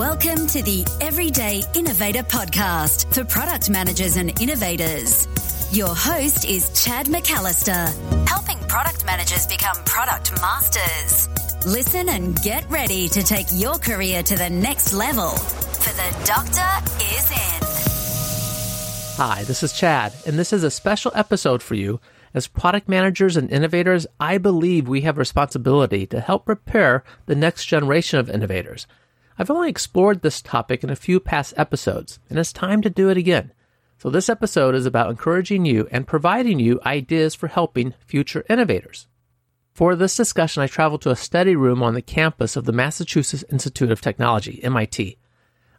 Welcome to the Everyday Innovator Podcast for product managers and innovators. Your host is Chad McAllister, helping product managers become product masters. Listen and get ready to take your career to the next level. For the doctor is in. Hi, this is Chad, and this is a special episode for you. As product managers and innovators, I believe we have responsibility to help prepare the next generation of innovators. I've only explored this topic in a few past episodes, and it's time to do it again. So, this episode is about encouraging you and providing you ideas for helping future innovators. For this discussion, I traveled to a study room on the campus of the Massachusetts Institute of Technology, MIT.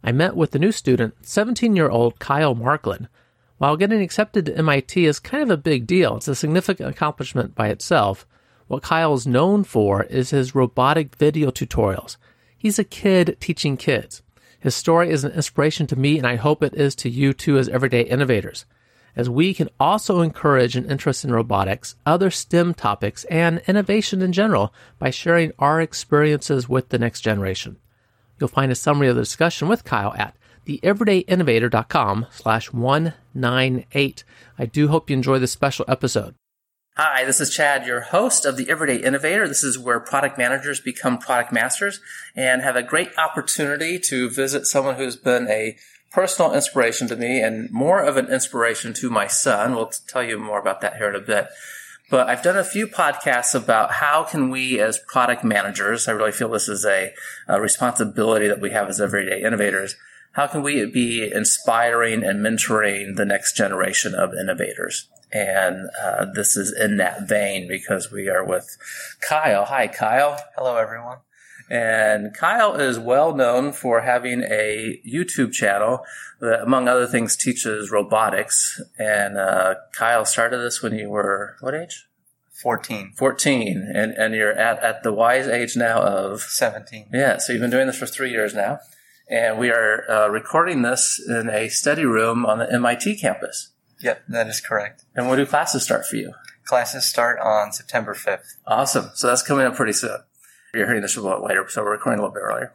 I met with the new student, 17 year old Kyle Markland. While getting accepted to MIT is kind of a big deal, it's a significant accomplishment by itself. What Kyle is known for is his robotic video tutorials. He's a kid teaching kids. His story is an inspiration to me, and I hope it is to you too as everyday innovators, as we can also encourage an interest in robotics, other STEM topics, and innovation in general by sharing our experiences with the next generation. You'll find a summary of the discussion with Kyle at theeverydayinnovator.com slash 198. I do hope you enjoy this special episode. Hi, this is Chad, your host of the Everyday Innovator. This is where product managers become product masters and have a great opportunity to visit someone who's been a personal inspiration to me and more of an inspiration to my son. We'll tell you more about that here in a bit. But I've done a few podcasts about how can we as product managers, I really feel this is a, a responsibility that we have as everyday innovators, how can we be inspiring and mentoring the next generation of innovators? And uh, this is in that vein because we are with Kyle. Hi, Kyle. Hello, everyone. And Kyle is well known for having a YouTube channel that, among other things, teaches robotics. And uh, Kyle started this when you were what age? 14. 14. And, and you're at, at the wise age now of 17. Yeah, so you've been doing this for three years now. And we are uh, recording this in a study room on the MIT campus. Yep, that is correct. And when do classes start for you? Classes start on September 5th. Awesome. So that's coming up pretty soon. You're hearing this a little later, so we're recording a little bit earlier.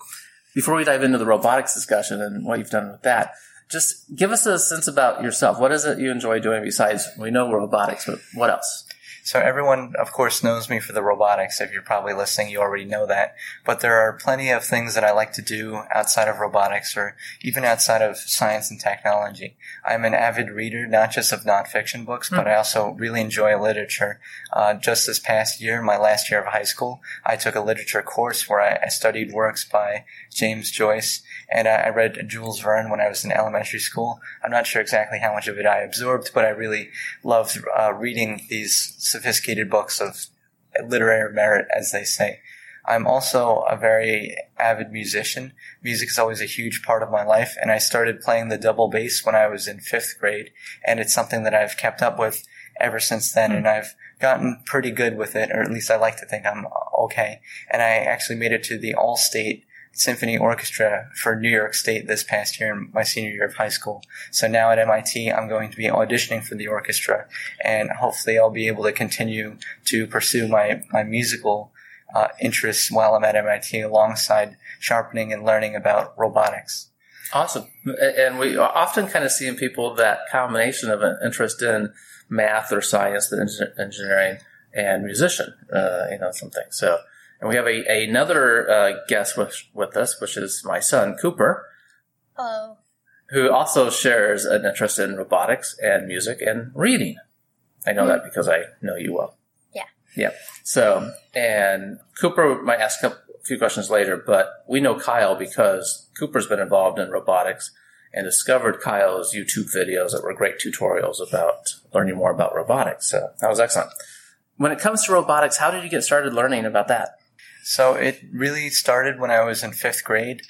Before we dive into the robotics discussion and what you've done with that, just give us a sense about yourself. What is it you enjoy doing besides, we know robotics, but what else? So everyone, of course, knows me for the robotics. If you're probably listening, you already know that. But there are plenty of things that I like to do outside of robotics or even outside of science and technology. I'm an avid reader, not just of nonfiction books, but I also really enjoy literature. Uh, just this past year, my last year of high school, I took a literature course where I, I studied works by James Joyce and I, read Jules Verne when I was in elementary school. I'm not sure exactly how much of it I absorbed, but I really loved uh, reading these sophisticated books of literary merit, as they say. I'm also a very avid musician. Music is always a huge part of my life, and I started playing the double bass when I was in fifth grade, and it's something that I've kept up with ever since then, and I've gotten pretty good with it, or at least I like to think I'm okay. And I actually made it to the all-state symphony orchestra for New York State this past year in my senior year of high school. So now at MIT, I'm going to be auditioning for the orchestra, and hopefully, I'll be able to continue to pursue my my musical uh, interests while I'm at MIT, alongside sharpening and learning about robotics. Awesome, and we often kind of see in people that combination of an interest in math or science, the engineering, and musician, uh, you know, something. So and we have a, another uh, guest with, with us, which is my son, Cooper. Hello. Who also shares an interest in robotics and music and reading. I know mm-hmm. that because I know you well. Yeah. Yeah. So, and Cooper might ask a few questions later, but we know Kyle because Cooper's been involved in robotics and discovered Kyle's YouTube videos that were great tutorials about learning more about robotics. So that was excellent. When it comes to robotics, how did you get started learning about that? So it really started when I was in fifth grade.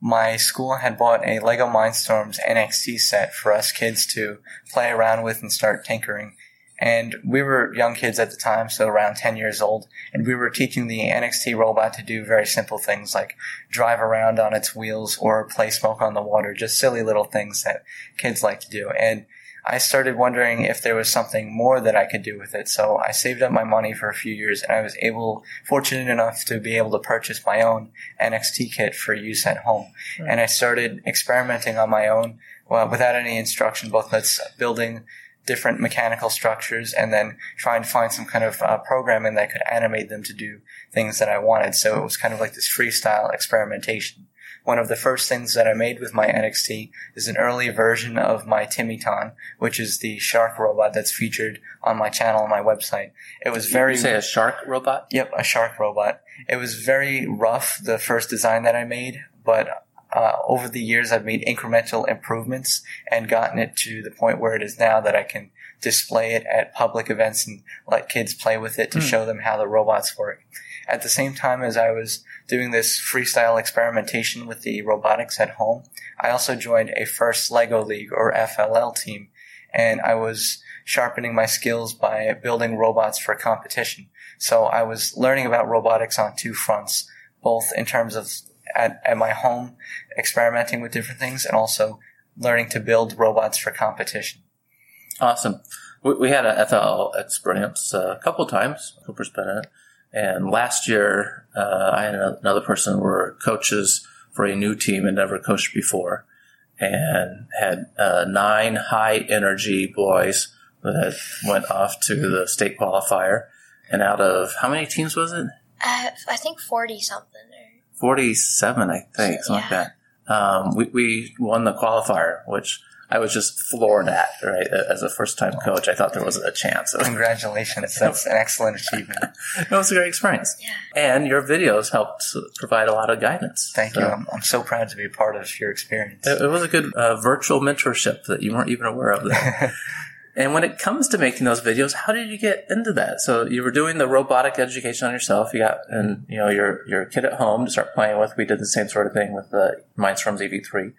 My school had bought a Lego Mindstorms NXT set for us kids to play around with and start tinkering. And we were young kids at the time, so around 10 years old, and we were teaching the NXT robot to do very simple things like drive around on its wheels or play smoke on the water, just silly little things that kids like to do. And I started wondering if there was something more that I could do with it. So I saved up my money for a few years and I was able, fortunate enough to be able to purchase my own NXT kit for use at home. Mm. And I started experimenting on my own well, without any instruction, both that's building different mechanical structures and then trying to find some kind of uh, programming that could animate them to do things that I wanted. So it was kind of like this freestyle experimentation. One of the first things that I made with my NXT is an early version of my Timmyton, which is the shark robot that's featured on my channel on my website. It was very. You say a shark robot? Yep, a shark robot. It was very rough, the first design that I made, but uh, over the years, I've made incremental improvements and gotten it to the point where it is now that I can display it at public events and let kids play with it to mm. show them how the robots work. At the same time as I was doing this freestyle experimentation with the robotics at home, I also joined a first LEGO League or FLL team, and I was sharpening my skills by building robots for competition. So I was learning about robotics on two fronts, both in terms of at, at my home experimenting with different things and also learning to build robots for competition. Awesome. We, had an FL experience uh, a couple times. Cooper's been in it. And last year, uh, I and another person were coaches for a new team and never coached before and had uh, nine high energy boys that went off to the state qualifier. And out of how many teams was it? Uh, I think 40 something. 47, I think, something yeah. like that. Um, we, we won the qualifier, which I was just floored at, right? As a first time coach, I thought there was a chance. Congratulations. That's an excellent achievement. it was a great experience. Yeah. And your videos helped provide a lot of guidance. Thank so, you. I'm, I'm, so proud to be a part of your experience. It, it was a good uh, virtual mentorship that you weren't even aware of. And when it comes to making those videos, how did you get into that? So you were doing the robotic education on yourself. You got, and you know, your, your kid at home to start playing with. We did the same sort of thing with the Mindstorms EV3.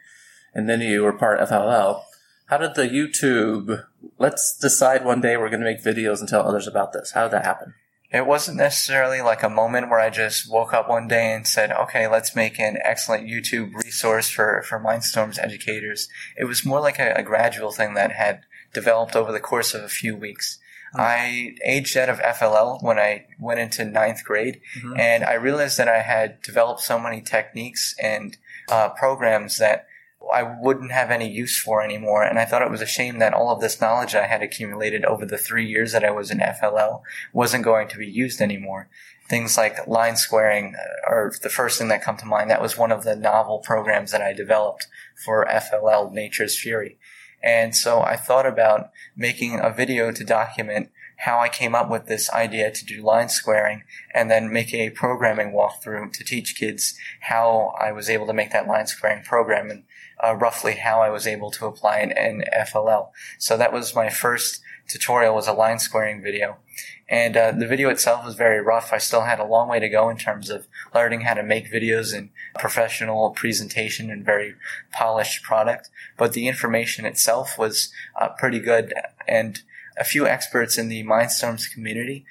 And then you were part of FLL. How did the YouTube, let's decide one day we're going to make videos and tell others about this. How did that happen? It wasn't necessarily like a moment where I just woke up one day and said, okay, let's make an excellent YouTube resource for, for Mindstorms educators. It was more like a, a gradual thing that had developed over the course of a few weeks. Mm-hmm. I aged out of FLL when I went into ninth grade, mm-hmm. and I realized that I had developed so many techniques and uh, programs that I wouldn't have any use for anymore. And I thought it was a shame that all of this knowledge I had accumulated over the three years that I was in FLL wasn't going to be used anymore. Things like line squaring uh, are the first thing that come to mind. That was one of the novel programs that I developed for FLL Nature's Fury. And so I thought about making a video to document how I came up with this idea to do line squaring and then make a programming walkthrough to teach kids how I was able to make that line squaring program and uh, roughly how I was able to apply it in FLL. So that was my first tutorial was a line squaring video. And uh, the video itself was very rough. I still had a long way to go in terms of learning how to make videos in professional presentation and very polished product. But the information itself was uh, pretty good. And a few experts in the Mindstorms community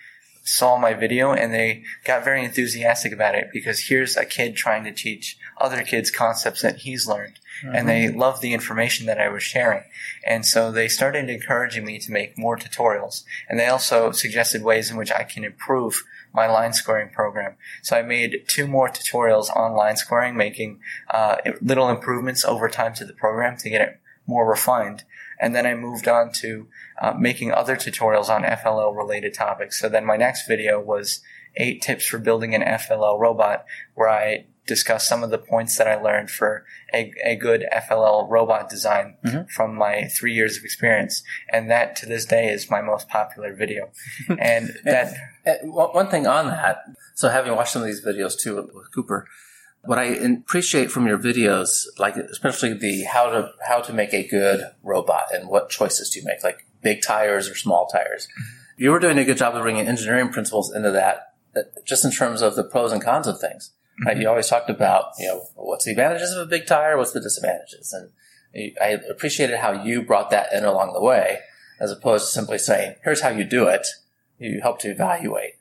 saw my video and they got very enthusiastic about it because here's a kid trying to teach other kids concepts that he's learned mm-hmm. and they loved the information that I was sharing. And so they started encouraging me to make more tutorials. And they also suggested ways in which I can improve my line squaring program. So I made two more tutorials on line squaring, making uh, little improvements over time to the program to get it more refined. And then I moved on to uh, making other tutorials on FLL related topics. So then my next video was eight tips for building an FLL robot, where I discuss some of the points that I learned for a, a good FLL robot design mm-hmm. from my three years of experience. And that to this day is my most popular video. and that. one thing on that, so having watched some of these videos too with Cooper, what I appreciate from your videos, like especially the how to how to make a good robot and what choices do you make, like big tires or small tires. Mm-hmm. You were doing a good job of bringing engineering principles into that, just in terms of the pros and cons of things. Right? You always talked about, you know, what's the advantages of a big tire, what's the disadvantages, and I appreciated how you brought that in along the way, as opposed to simply saying, "Here's how you do it." You help to evaluate,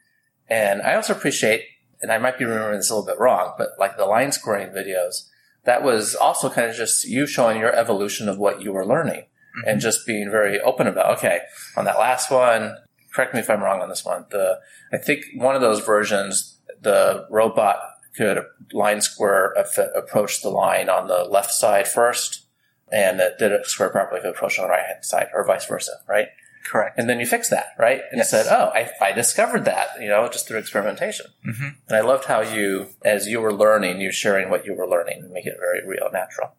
and I also appreciate, and I might be remembering this a little bit wrong, but like the line squaring videos, that was also kind of just you showing your evolution of what you were learning. Mm-hmm. and just being very open about, okay, on that last one, correct me if I'm wrong on this one. The, I think one of those versions, the robot could line square approach the line on the left side first, and it did it square properly could approach on the right hand side, or vice versa, right? Correct. And then you fix that, right? And Yes. said, oh, I, I discovered that, you know, just through experimentation. hmm And I loved how you, as you were learning, you sharing what you were learning and make it very real, natural.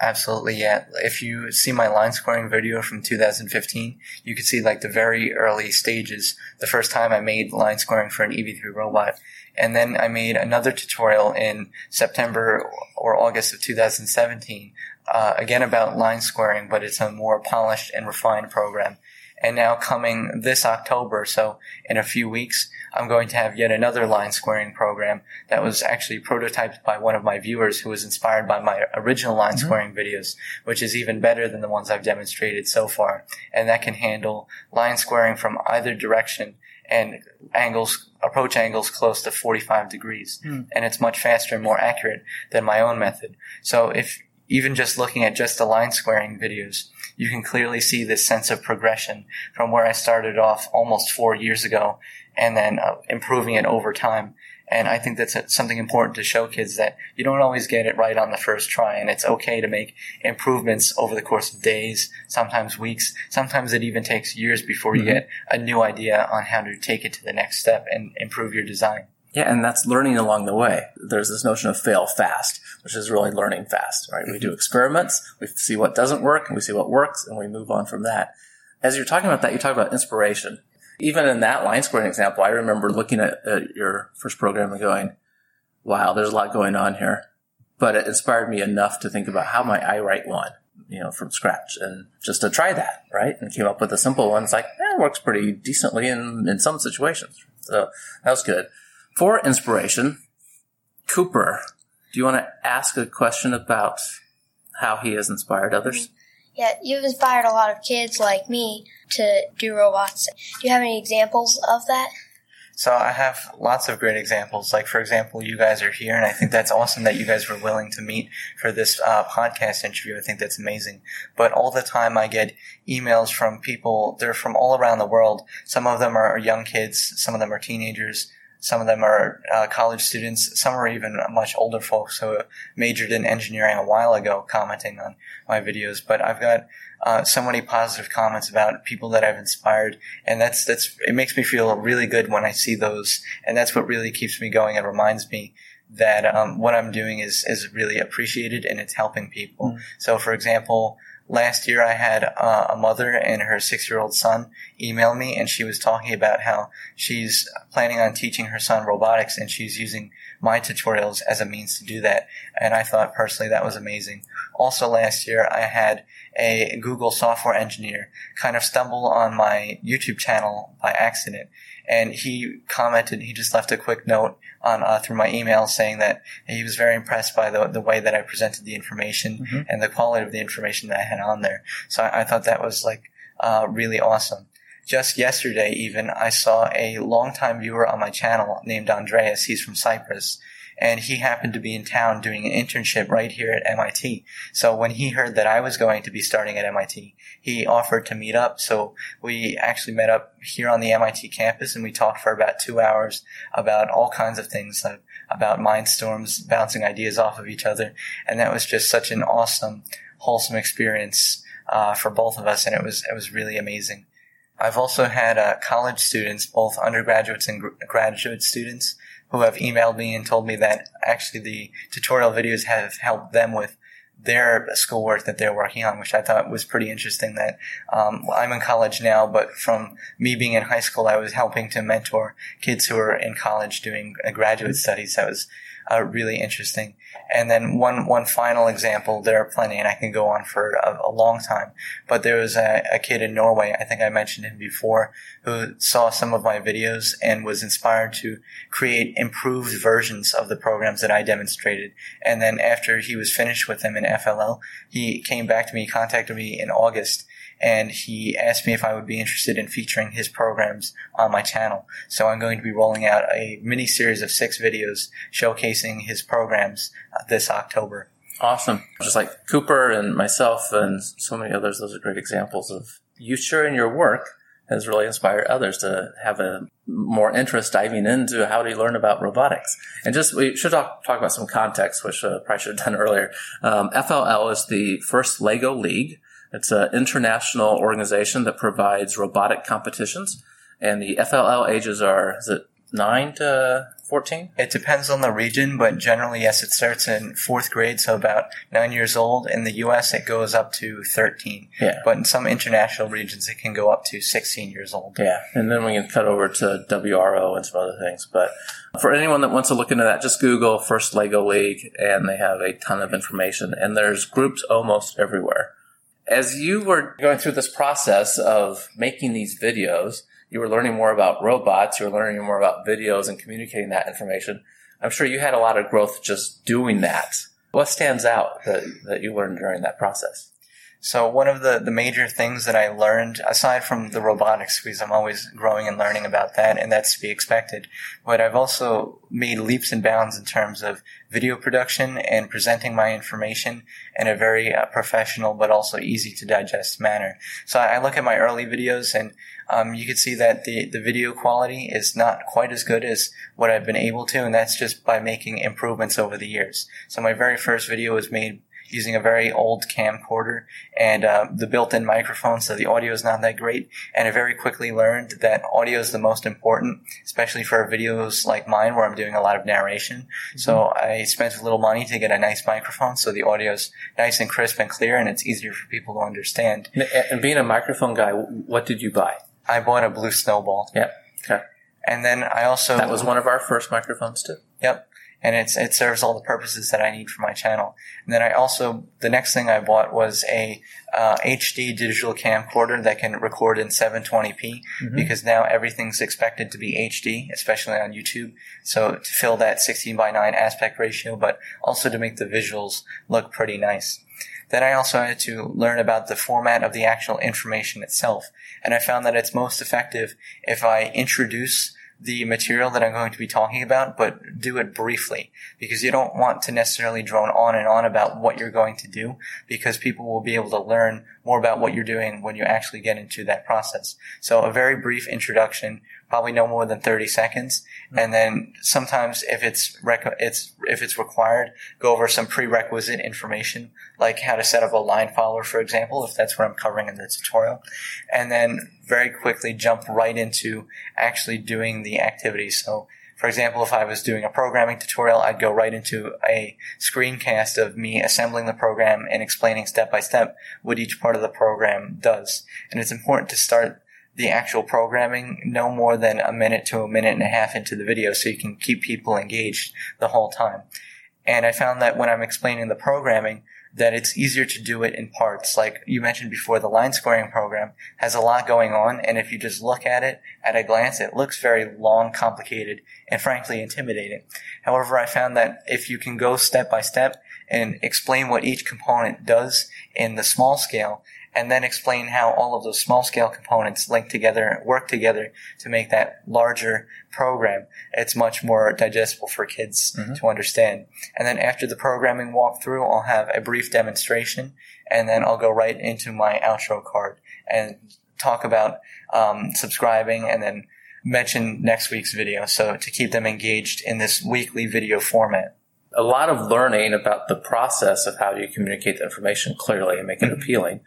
Absolutely, yeah. If you see my line squaring video from 2015, you can see like the very early stages. The first time I made line squaring for an EV3 robot. And then I made another tutorial in September or August of 2017, uh, again about line squaring, but it's a more polished and refined program. And now coming this October, so in a few weeks, I'm going to have yet another line squaring program that was actually prototyped by one of my viewers who was inspired by my original line mm-hmm. squaring videos, which is even better than the ones I've demonstrated so far. And that can handle line squaring from either direction and angles, approach angles close to 45 degrees. Hmm. And it's much faster and more accurate than my own method. So if even just looking at just the line squaring videos, you can clearly see this sense of progression from where I started off almost four years ago and then uh, improving it over time. And I think that's something important to show kids that you don't always get it right on the first try and it's okay to make improvements over the course of days, sometimes weeks. Sometimes it even takes years before you get a new idea on how to take it to the next step and improve your design. Yeah, and that's learning along the way. There's this notion of fail fast, which is really learning fast, right? We do experiments, we see what doesn't work, and we see what works, and we move on from that. As you're talking about that, you talk about inspiration. Even in that line squaring example, I remember looking at, at your first program and going, wow, there's a lot going on here. But it inspired me enough to think about how might I write one, you know, from scratch and just to try that, right? And came up with a simple one. It's like, eh, it works pretty decently in, in some situations. So that was good. For inspiration, Cooper, do you want to ask a question about how he has inspired others? Yeah, you've inspired a lot of kids like me to do robots. Do you have any examples of that? So I have lots of great examples. Like, for example, you guys are here, and I think that's awesome that you guys were willing to meet for this uh, podcast interview. I think that's amazing. But all the time I get emails from people, they're from all around the world. Some of them are young kids, some of them are teenagers, some of them are uh, college students, some are even much older folks who majored in engineering a while ago commenting on my videos. But I've got uh, so many positive comments about people that I've inspired, and that's that's it makes me feel really good when I see those, and that's what really keeps me going. It reminds me that um, what I'm doing is is really appreciated and it's helping people. So, for example. Last year, I had uh, a mother and her six-year-old son email me, and she was talking about how she's planning on teaching her son robotics, and she's using my tutorials as a means to do that. And I thought personally that was amazing. Also, last year, I had a Google software engineer kind of stumble on my YouTube channel by accident. And he commented, he just left a quick note on, uh, through my email saying that he was very impressed by the, the way that I presented the information and the quality of the information that I had on there. So I, I thought that was like, uh, really awesome. Just yesterday, even, I saw a longtime viewer on my channel named Andreas. He's from Cyprus and he happened to be in town doing an internship right here at MIT. So when he heard that I was going to be starting at MIT, he offered to meet up. So we actually met up here on the MIT campus and we talked for about two hours about all kinds of things, uh, about mindstorms, bouncing ideas off of each other. And that was just such an awesome, wholesome experience, uh, for both of us. And it was, it was really amazing. I've also had uh, college students, both undergraduates and gr- graduate students, who have emailed me and told me that actually the tutorial videos have helped them with their schoolwork that they're working on, which I thought was pretty interesting. That um, I'm in college now, but from me being in high school, I was helping to mentor kids who are in college doing graduate studies. That was uh, really interesting. And then one one final example. There are plenty, and I can go on for a, a long time. But there was a, a kid in Norway. I think I mentioned him before, who saw some of my videos and was inspired to create improved versions of the programs that I demonstrated. And then after he was finished with them in FLL, he came back to me, contacted me in August, and he asked me if I would be interested in featuring his programs on my channel. So I'm going to be rolling out a mini series of six videos showcasing his programs uh, this October. Awesome. Just like Cooper and myself and so many others, those are great examples of you sharing your work has really inspired others to have a more interest diving into how you learn about robotics. And just, we should talk, talk about some context, which uh, probably should have done earlier. Um, FLL is the first LEGO League. It's an international organization that provides robotic competitions. And the FLL ages are, is it nine to 14? It depends on the region, but generally, yes, it starts in fourth grade, so about nine years old. In the U.S., it goes up to 13. Yeah. But in some international regions, it can go up to 16 years old. Yeah. And then we can cut over to WRO and some other things. But for anyone that wants to look into that, just Google First Lego League, and they have a ton of information. And there's groups almost everywhere. As you were going through this process of making these videos, you were learning more about robots, you were learning more about videos and communicating that information. I'm sure you had a lot of growth just doing that. What stands out that, that you learned during that process? So one of the, the major things that I learned, aside from the robotics, because I'm always growing and learning about that, and that's to be expected, but I've also made leaps and bounds in terms of video production and presenting my information in a very uh, professional but also easy to digest manner. So I look at my early videos and um, you can see that the, the video quality is not quite as good as what I've been able to, and that's just by making improvements over the years. So my very first video was made using a very old camcorder and uh, the built-in microphone, so the audio is not that great. And I very quickly learned that audio is the most important, especially for videos like mine where I'm doing a lot of narration. Mm-hmm. So I spent a little money to get a nice microphone, so the audio is nice and crisp and clear, and it's easier for people to understand. And being a microphone guy, what did you buy? I bought a blue snowball. Yep. Okay. And then I also that was one of our first microphones too. Yep and it's it serves all the purposes that I need for my channel. And then I also the next thing I bought was a uh, HD digital camcorder that can record in 720p mm-hmm. because now everything's expected to be HD, especially on YouTube. So to fill that 16 by 9 aspect ratio, but also to make the visuals look pretty nice. Then I also had to learn about the format of the actual information itself. And I found that it's most effective if I introduce the material that I'm going to be talking about, but do it briefly because you don't want to necessarily drone on and on about what you're going to do because people will be able to learn more about what you're doing when you actually get into that process. So a very brief introduction, probably no more than 30 seconds. Mm-hmm. And then sometimes if it's, rec- it's, if it's required, go over some prerequisite information, like how to set up a line follower, for example, if that's what I'm covering in the tutorial. And then very quickly jump right into actually doing the activity. So, for example, if I was doing a programming tutorial, I'd go right into a screencast of me assembling the program and explaining step by step what each part of the program does. And it's important to start the actual programming no more than a minute to a minute and a half into the video so you can keep people engaged the whole time. And I found that when I'm explaining the programming, that it's easier to do it in parts. Like you mentioned before, the line squaring program has a lot going on, and if you just look at it at a glance, it looks very long, complicated, and frankly intimidating. However, I found that if you can go step by step and explain what each component does in the small scale, and then explain how all of those small scale components link together, and work together to make that larger program. It's much more digestible for kids mm-hmm. to understand. And then after the programming walkthrough, I'll have a brief demonstration and then I'll go right into my outro card and talk about um, subscribing and then mention next week's video. So to keep them engaged in this weekly video format a lot of learning about the process of how do you communicate the information clearly and make it mm-hmm. appealing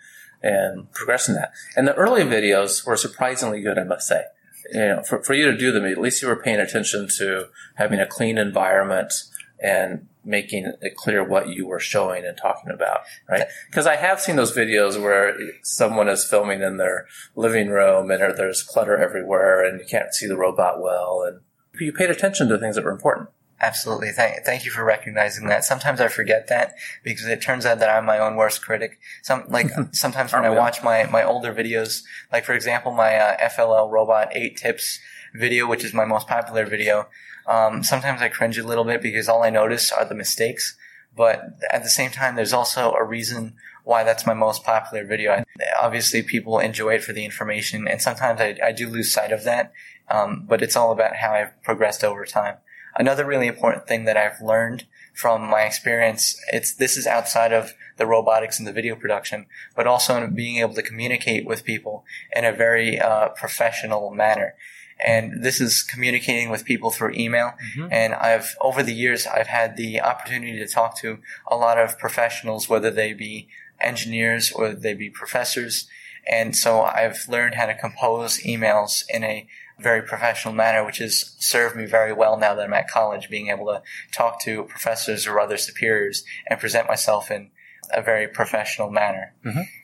and progressing that. And the early videos were surprisingly good, I must say. You know, for, for you to do them, at least you were paying attention to having a clean environment and making it clear what you were showing and talking about, right? Because I have seen those videos where someone is filming in their living room and there's clutter everywhere and you can't see the robot well and you paid attention to things that were important. Absolutely. Thank, thank you for recognizing that. Sometimes I forget that because it turns out that I'm my own worst critic. Some, like, sometimes when I watch my, my older videos, like for example, my uh, FLL Robot 8 Tips video, which is my most popular video, um, sometimes I cringe a little bit because all I notice are the mistakes. But at the same time, there's also a reason why that's my most popular video. Obviously, people enjoy it for the information, and sometimes I, I do lose sight of that. Um, but it's all about how I've progressed over time. Another really important thing that I've learned from my experience, it's this is outside of the robotics and the video production, but also in being able to communicate with people in a very uh, professional manner. And this is communicating with people through email. Mm-hmm. And I've, over the years, I've had the opportunity to talk to a lot of professionals, whether they be engineers or they be professors. And so I've learned how to compose emails in a very professional manner, which has served me very well now that I'm at college, being able to talk to professors or other superiors and present myself in a very professional manner.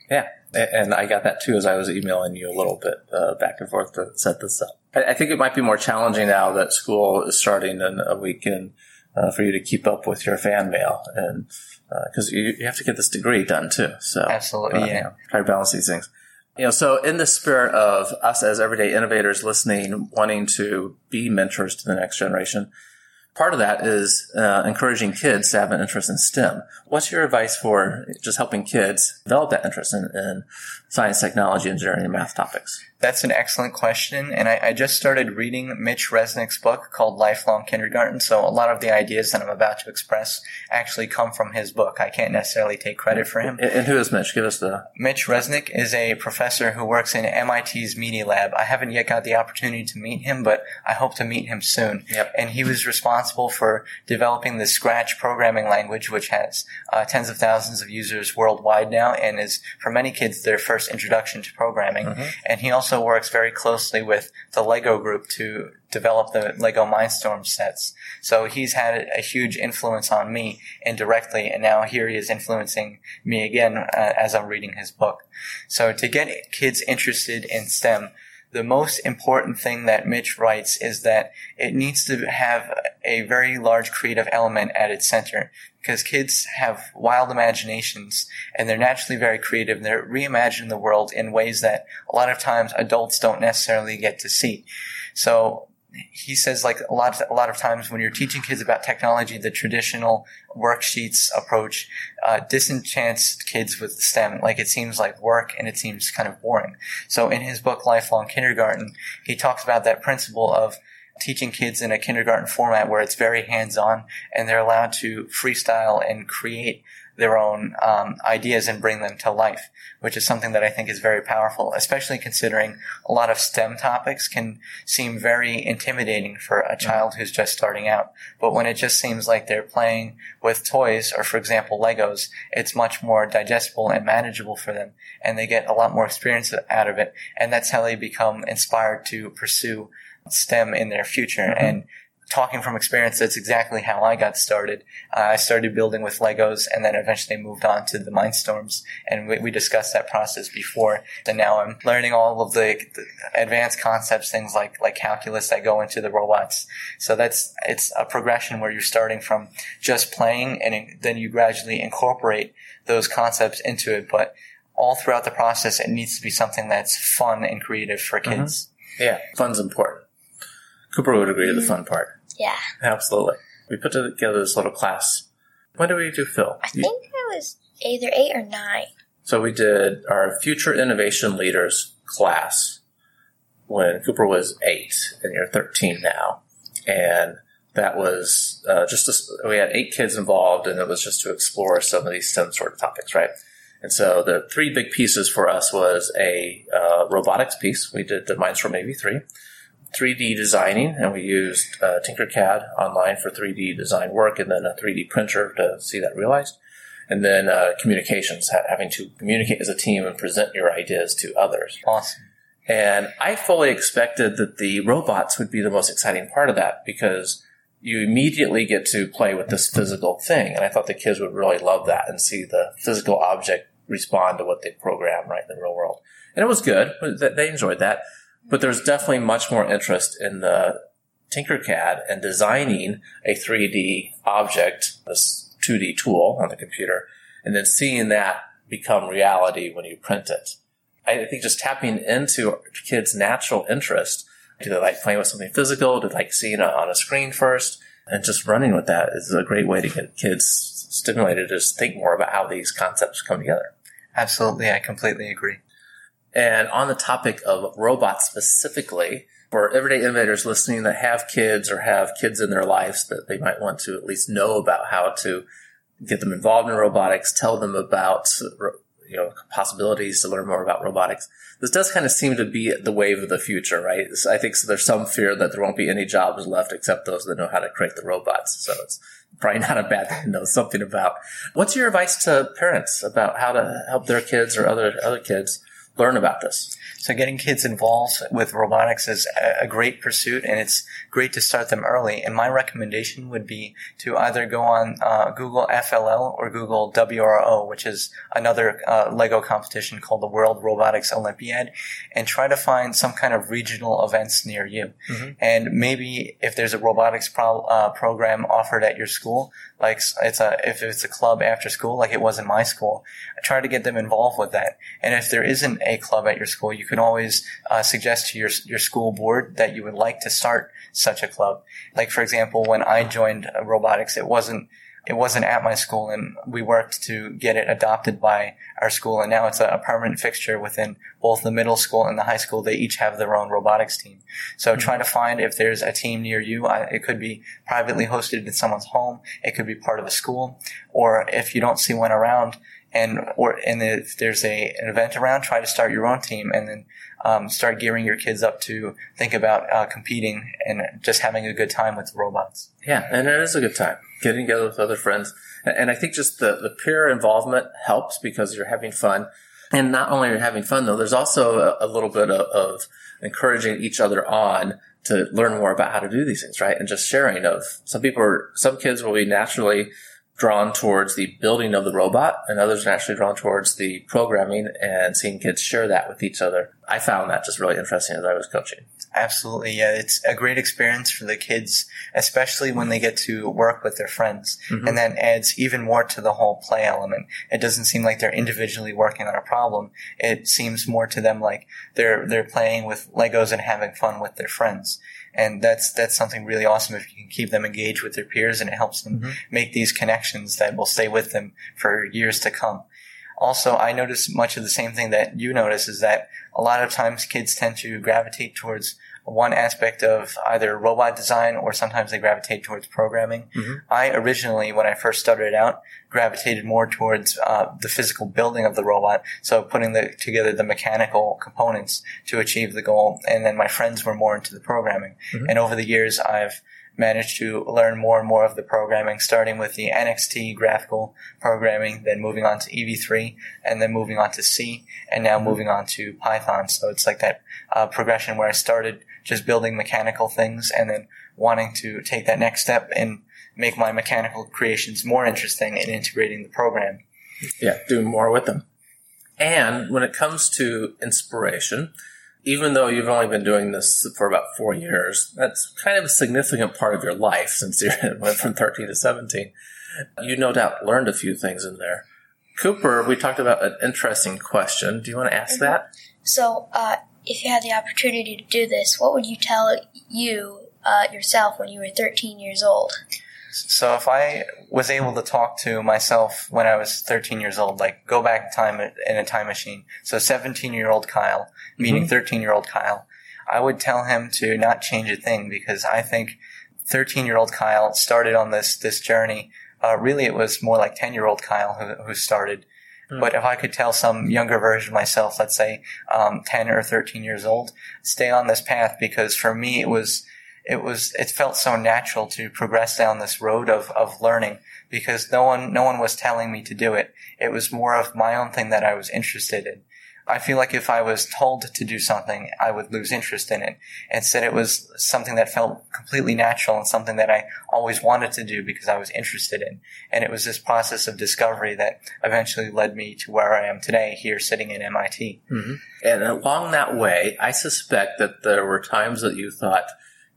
Yeah, and I got that too as I was emailing you a little bit uh, back and forth to set this up. I, I think it might be more challenging now that school is starting in a weekend uh, for you to keep up with your fan mail, and because you, you have to get this degree done too. So Absolutely, uh, yeah. you know, try to balance these things. You know, so in the spirit of us as everyday innovators listening, wanting to be mentors to the next generation, part of that is uh, encouraging kids to have an interest in STEM. What's your advice for just helping kids develop that interest in, in science, technology, engineering, and math topics? That's an excellent question. And I, I just started reading Mitch Resnick's book called Lifelong Kindergarten. So a lot of the ideas that I'm about to express actually come from his book. I can't necessarily take credit for him. And, who is Mitch? Give us the. Mitch Resnick is a professor who works in MIT's Media Lab. I haven't yet got the opportunity to meet him, but I hope to meet him soon. Yep. And he was responsible for developing the Scratch programming language, which has uh, tens of thousands of users worldwide now and is, for many kids, their first introduction to programming. And he also works very closely with the Lego group to develop the Lego Mindstorm sets. So he's had a huge influence on me indirectly, and now here he is influencing me again uh, as I'm reading his book. So to get kids interested in STEM, the most important thing that Mitch writes is that it needs to have a very large creative element at its center because kids have wild imaginations and they're naturally very creative and they're reimagining the world in ways that a lot of times adults don't necessarily get to see. So he says like a lot of, a lot of times when you're teaching kids about technology, the traditional worksheets approach uh, disenchants kids with STEM. Like it seems like work and it seems kind of boring. So in his book Lifelong Kindergarten, he talks about that principle of teaching kids in a kindergarten format where it's very hands-on and they're allowed to freestyle and create their own um, ideas and bring them to life, which is something that I think is very powerful, especially considering a lot of STEM topics can seem very intimidating for a child who's just starting out. But when it just seems like they're playing with toys or, for example, Legos, it's much more digestible and manageable for them, and they get a lot more experience out of it, and that's how they become inspired to pursue STEM in their future. And talking from experience, that's exactly how I got started. Uh, I started building with Legos and then eventually moved on to the Mindstorms. And we, we discussed that process before. And now I'm learning all of the, the advanced concepts, things like, like calculus that go into the robots. So that's, it's a progression where you're starting from just playing and then you gradually incorporate those concepts into it. But all throughout the process, it needs to be something that's fun and creative for kids. Yeah, fun's important. Cooper would agree to the fun part. Yeah. Absolutely. We put together this little class. When did we do Phil? I think I was either eight or nine. So we did our future innovation leaders class when Cooper was eight, and you're 13 now. And that was uh, just a, we had eight kids involved, and it was just to explore some of these STEM sort of topics, right? And so the three big pieces for us was a uh, robotics piece. We did the Mindstorm EV3, 3D designing, and we used uh, Tinkercad online for 3D design work, and then a 3D printer to see that realized and then uh, communications, ha- having to communicate as a team and present your ideas to others. Awesome. And I fully expected that the robots would be the most exciting part of that because you immediately get to play with this physical thing. And I thought the kids would really love that and see the physical object respond to what they program right in the real world. And it was good. They enjoyed that. But there's definitely much more interest in the Tinkercad and designing a 3D object, this 2D tool on the computer, and then seeing that become reality when you print it. I think just tapping into kids' natural interest. Do they like playing with something physical? Do they like seeing it on a screen first? And just running with that is a great way to get kids stimulated to just think more about how these concepts come together. Absolutely. I completely agree. And on the topic of robots specifically, for everyday innovators listening that have kids or have kids in their lives that they might want to at least know about how to get them involved in robotics, tell them about you know possibilities to learn more about robotics. This does kind of seem to be the wave of the future, right? I think so there's some fear that there won't be any jobs left except those that know how to create the robots. So it's probably not a bad thing to know something about. What's your advice to parents about how to help their kids or other other kids learn about this? So getting kids involved with robotics is a great pursuit and it's great to start them early. And my recommendation would be to either go on uh, Google FLL or Google WRO, which is another uh, Lego competition called the World Robotics Olympiad, and try to find some kind of regional events near you. Mm-hmm. And maybe if there's a robotics pro- uh, program offered at your school, like it's a if it's a club after school, like it was in my school, try to get them involved with that. And if there isn't a club at your school, you can always uh, suggest to your your school board that you would like to start such a club. Like for example, when I joined robotics, it wasn't it wasn't at my school and we worked to get it adopted by our school. And now it's a, permanent fixture within both the middle school and the high school. They each have their own robotics team. So mm-hmm. try to find if there's a team near you it could be privately hosted in someone's home. It could be part of a school. Or if you don't see one around and or and if there's a an event around try to start your own team and then um, start gearing your kids up to think about uh, competing and just having a good time with robots yeah and it is a good time getting together with other friends. And I think just the, the peer involvement helps because you're having fun. And not only are you having fun though, there's also a, a little bit of, of, encouraging each other on to learn more about how to do these things, right? And just sharing of some people are, some kids will be naturally drawn towards the building of the robot and others are naturally drawn towards the programming and seeing kids share that with each other. I found that just really interesting as I was coaching. Absolutely. Yeah. It's a great experience for the kids, especially when they get to work with their friends. Mm-hmm. And that adds even more to the whole play element. It doesn't seem like they're individually working on a problem. It seems more to them like they're, they're playing with Legos and having fun with their friends. And that's, that's something really awesome if you can keep them engaged with their peers and it helps them mm-hmm. make these connections that will stay with them for years to come. Also, I notice much of the same thing that you notice is that a lot of times kids tend to gravitate towards one aspect of either robot design or sometimes they gravitate towards programming. Mm-hmm. I originally, when I first started out, gravitated more towards uh, the physical building of the robot, so putting the, together the mechanical components to achieve the goal. And then my friends were more into the programming. Mm-hmm. And over the years, I've managed to learn more and more of the programming, starting with the NXT graphical programming, then moving on to EV3, and then moving on to C, and now moving on to Python. So it's like that uh, progression where I started just building mechanical things and then wanting to take that next step and make my mechanical creations more interesting and integrating the program. Yeah, doing more with them. And when it comes to inspiration, even though you've only been doing this for about four years, that's kind of a significant part of your life since you went from 13 to 17. You no doubt learned a few things in there. Cooper, we talked about an interesting question. Do you want to ask that? So, uh, if you had the opportunity to do this, what would you tell you uh, yourself when you were 13 years old? So if I was able to talk to myself when I was 13 years old, like go back in time in a time machine, so 17 year old Kyle meeting 13 mm-hmm. year old Kyle, I would tell him to not change a thing because I think 13 year old Kyle started on this, this journey. Uh, really it was more like 10 year old Kyle who, who started. Mm. But if I could tell some younger version of myself, let's say, um, 10 or 13 years old, stay on this path because for me it was, it was it felt so natural to progress down this road of, of learning because no one no one was telling me to do it. It was more of my own thing that I was interested in. I feel like if I was told to do something, I would lose interest in it. Instead, it was something that felt completely natural and something that I always wanted to do because I was interested in. And it was this process of discovery that eventually led me to where I am today, here sitting in MIT. Mm-hmm. And along that way, I suspect that there were times that you thought,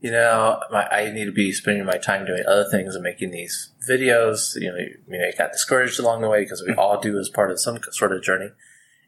you know, my, I need to be spending my time doing other things and making these videos. You know, you, you know, got discouraged along the way because we all do as part of some sort of journey.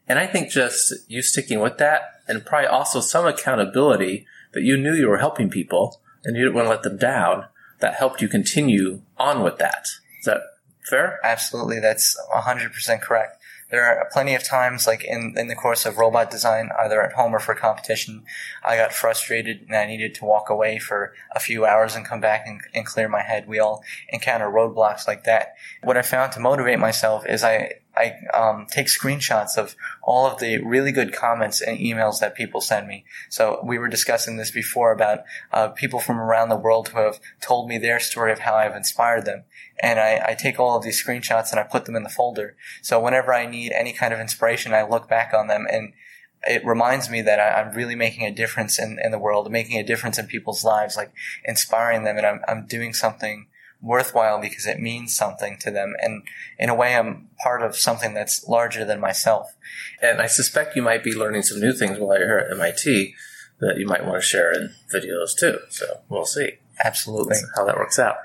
And I think just you sticking with that and probably also some accountability that you knew you were helping people and you didn't want to let them down that helped you continue on with that. Is that fair? Absolutely. That's 100% correct there are plenty of times, like in, in the course of robot design, either at home or for competition, I got frustrated and I needed to walk away for a few hours and come back and, and clear my head. We all encounter roadblocks like that. What I found to motivate myself is I I um, take screenshots of all of the really good comments and emails that people send me. So we were discussing this before about uh, people from around the world who have told me their story of how I've inspired them. And I, I, take all of these screenshots and I put them in the folder. So whenever I need any kind of inspiration, I look back on them and it reminds me that I, am really making a difference in, in the world, making a difference in people's lives, like inspiring them, and I'm, I'm doing something worthwhile because it means something to them. And in a way, I'm part of something that's larger than myself. And I suspect you might be learning some new things while you're at MIT that you might want to share in videos too. So we'll see. Absolutely. how that works out.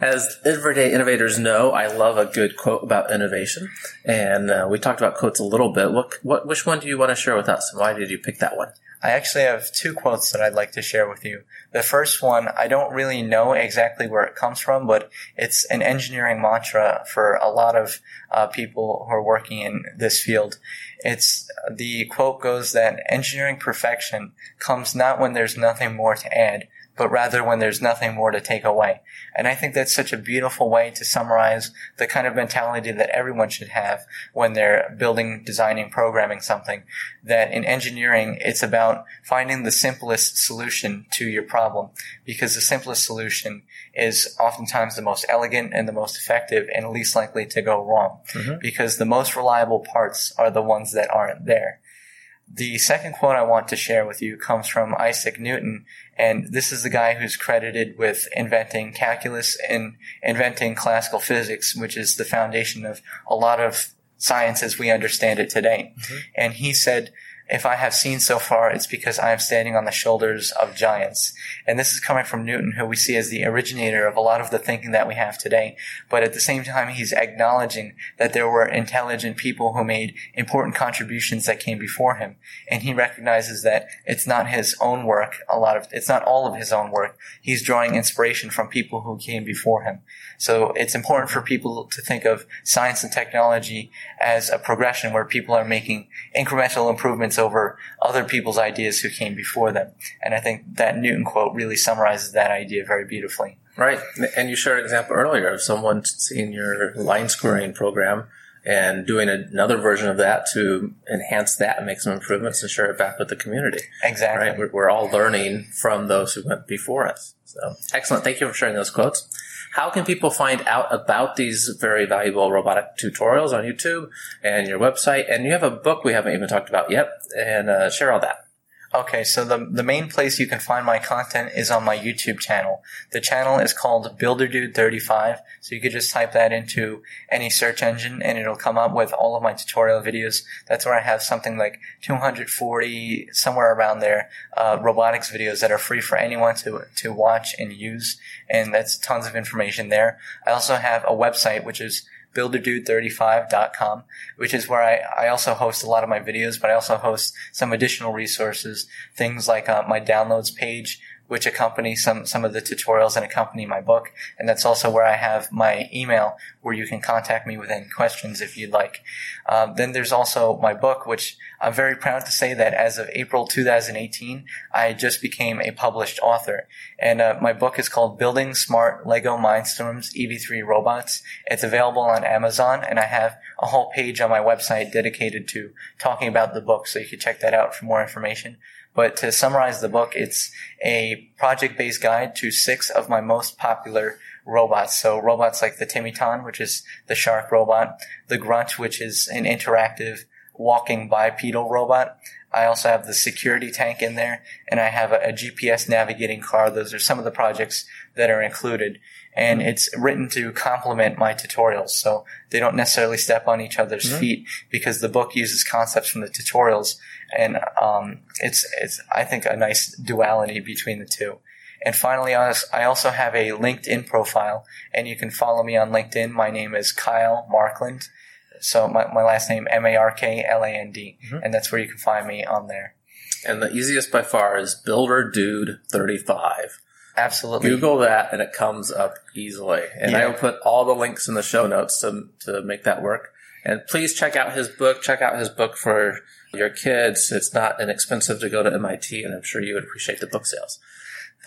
As everyday innovators know, I love a good quote about innovation. And uh, we talked about quotes a little bit. What, what, which one do you want to share with us? And why did you pick that one? I actually have two quotes that I'd like to share with you. The first one, I don't really know exactly where it comes from, but it's an engineering mantra for a lot of uh, people who are working in this field. It's the quote goes that engineering perfection comes not when there's nothing more to add, but rather when there's nothing more to take away. And I think that's such a beautiful way to summarize the kind of mentality that everyone should have when they're building, designing, programming something. That in engineering, it's about finding the simplest solution to your problem because the simplest solution is oftentimes the most elegant and the most effective and least likely to go wrong mm-hmm. because the most reliable parts are the ones that aren't there. The second quote I want to share with you comes from Isaac Newton, and this is the guy who's credited with inventing calculus and inventing classical physics, which is the foundation of a lot of science as we understand it today. Mm-hmm. And he said, if I have seen so far, it's because I am standing on the shoulders of giants. And this is coming from Newton, who we see as the originator of a lot of the thinking that we have today. But at the same time, he's acknowledging that there were intelligent people who made important contributions that came before him. And he recognizes that it's not his own work, a lot of, it's not all of his own work. He's drawing inspiration from people who came before him. So it's important for people to think of science and technology as a progression where people are making incremental improvements over other people's ideas who came before them. And I think that Newton quote really summarizes that idea very beautifully. Right. And you shared an example earlier of someone seeing your line squaring program and doing another version of that to enhance that and make some improvements and share it back with the community. Exactly. Right? We're, we're all learning from those who went before us. So excellent. Thank you for sharing those quotes. How can people find out about these very valuable robotic tutorials on YouTube and your website? And you have a book we haven't even talked about yet, and uh, share all that. Okay, so the, the main place you can find my content is on my YouTube channel. The channel is called BuilderDude35, so you could just type that into any search engine and it'll come up with all of my tutorial videos. That's where I have something like 240, somewhere around there, uh, robotics videos that are free for anyone to, to watch and use, and that's tons of information there. I also have a website which is builderdude35.com, which is where I, I also host a lot of my videos, but I also host some additional resources, things like uh, my downloads page, which accompany some, some of the tutorials and accompany my book. And that's also where I have my email where you can contact me with any questions if you'd like. Um, then there's also my book, which I'm very proud to say that as of April 2018, I just became a published author. And uh, my book is called Building Smart Lego Mindstorms EV3 Robots. It's available on Amazon, and I have a whole page on my website dedicated to talking about the book, so you can check that out for more information. But to summarize the book, it's a project-based guide to six of my most popular robots. So robots like the Timiton, which is the shark robot, the Grunt, which is an interactive walking bipedal robot. I also have the security tank in there, and I have a, a GPS navigating car. Those are some of the projects that are included and mm-hmm. it's written to complement my tutorials. So they don't necessarily step on each other's mm-hmm. feet because the book uses concepts from the tutorials, and um, it's it's I think a nice duality between the two. And finally, I also have a LinkedIn profile, and you can follow me on LinkedIn. My name is Kyle Markland. So my, my last name M A R K L A N D, mm-hmm. and that's where you can find me on there. And the easiest by far is Builder Dude thirty five. Absolutely. Google that and it comes up easily. And yeah. I will put all the links in the show notes to, to make that work. And please check out his book. Check out his book for your kids. It's not inexpensive to go to MIT, and I'm sure you would appreciate the book sales.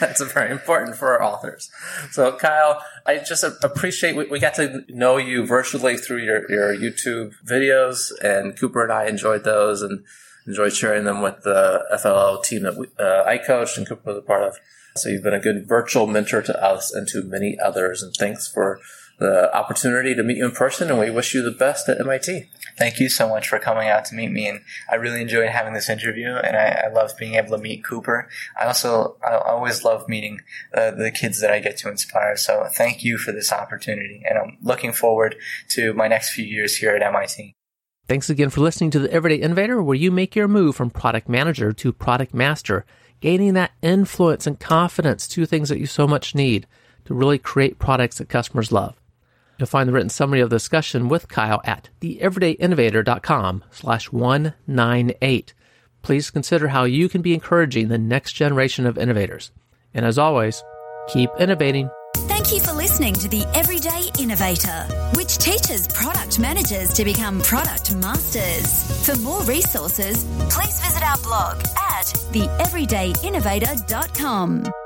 That's very important for our authors. So, Kyle, I just appreciate we, we, got to know you virtually through your, your YouTube videos, and Cooper and I enjoyed those and enjoyed sharing them with the FLL team that we, uh, I coached and Cooper was a part of. So, you've been a good virtual mentor to us and to many others. And thanks for the opportunity to meet you in person, and we wish you the best at MIT. Thank you so much for coming out to meet me, and I really enjoyed having this interview, and I, I love being able to meet Cooper. I also I always love meeting uh, the kids that I get to inspire. So thank you for this opportunity, and I'm looking forward to my next few years here at MIT. Thanks again for listening to the Everyday Innovator, where you make your move from product manager to product master, gaining that influence and confidence, two things that you so much need to really create products that customers love. You'll find the written summary of the discussion with Kyle at theeverydayinnovator.com slash 198. Please consider how you can be encouraging the next generation of innovators. And as always, keep innovating. Thank you for listening to The Everyday Innovator, which teaches product managers to become product masters. For more resources, please visit our blog at theeverydayinnovator.com.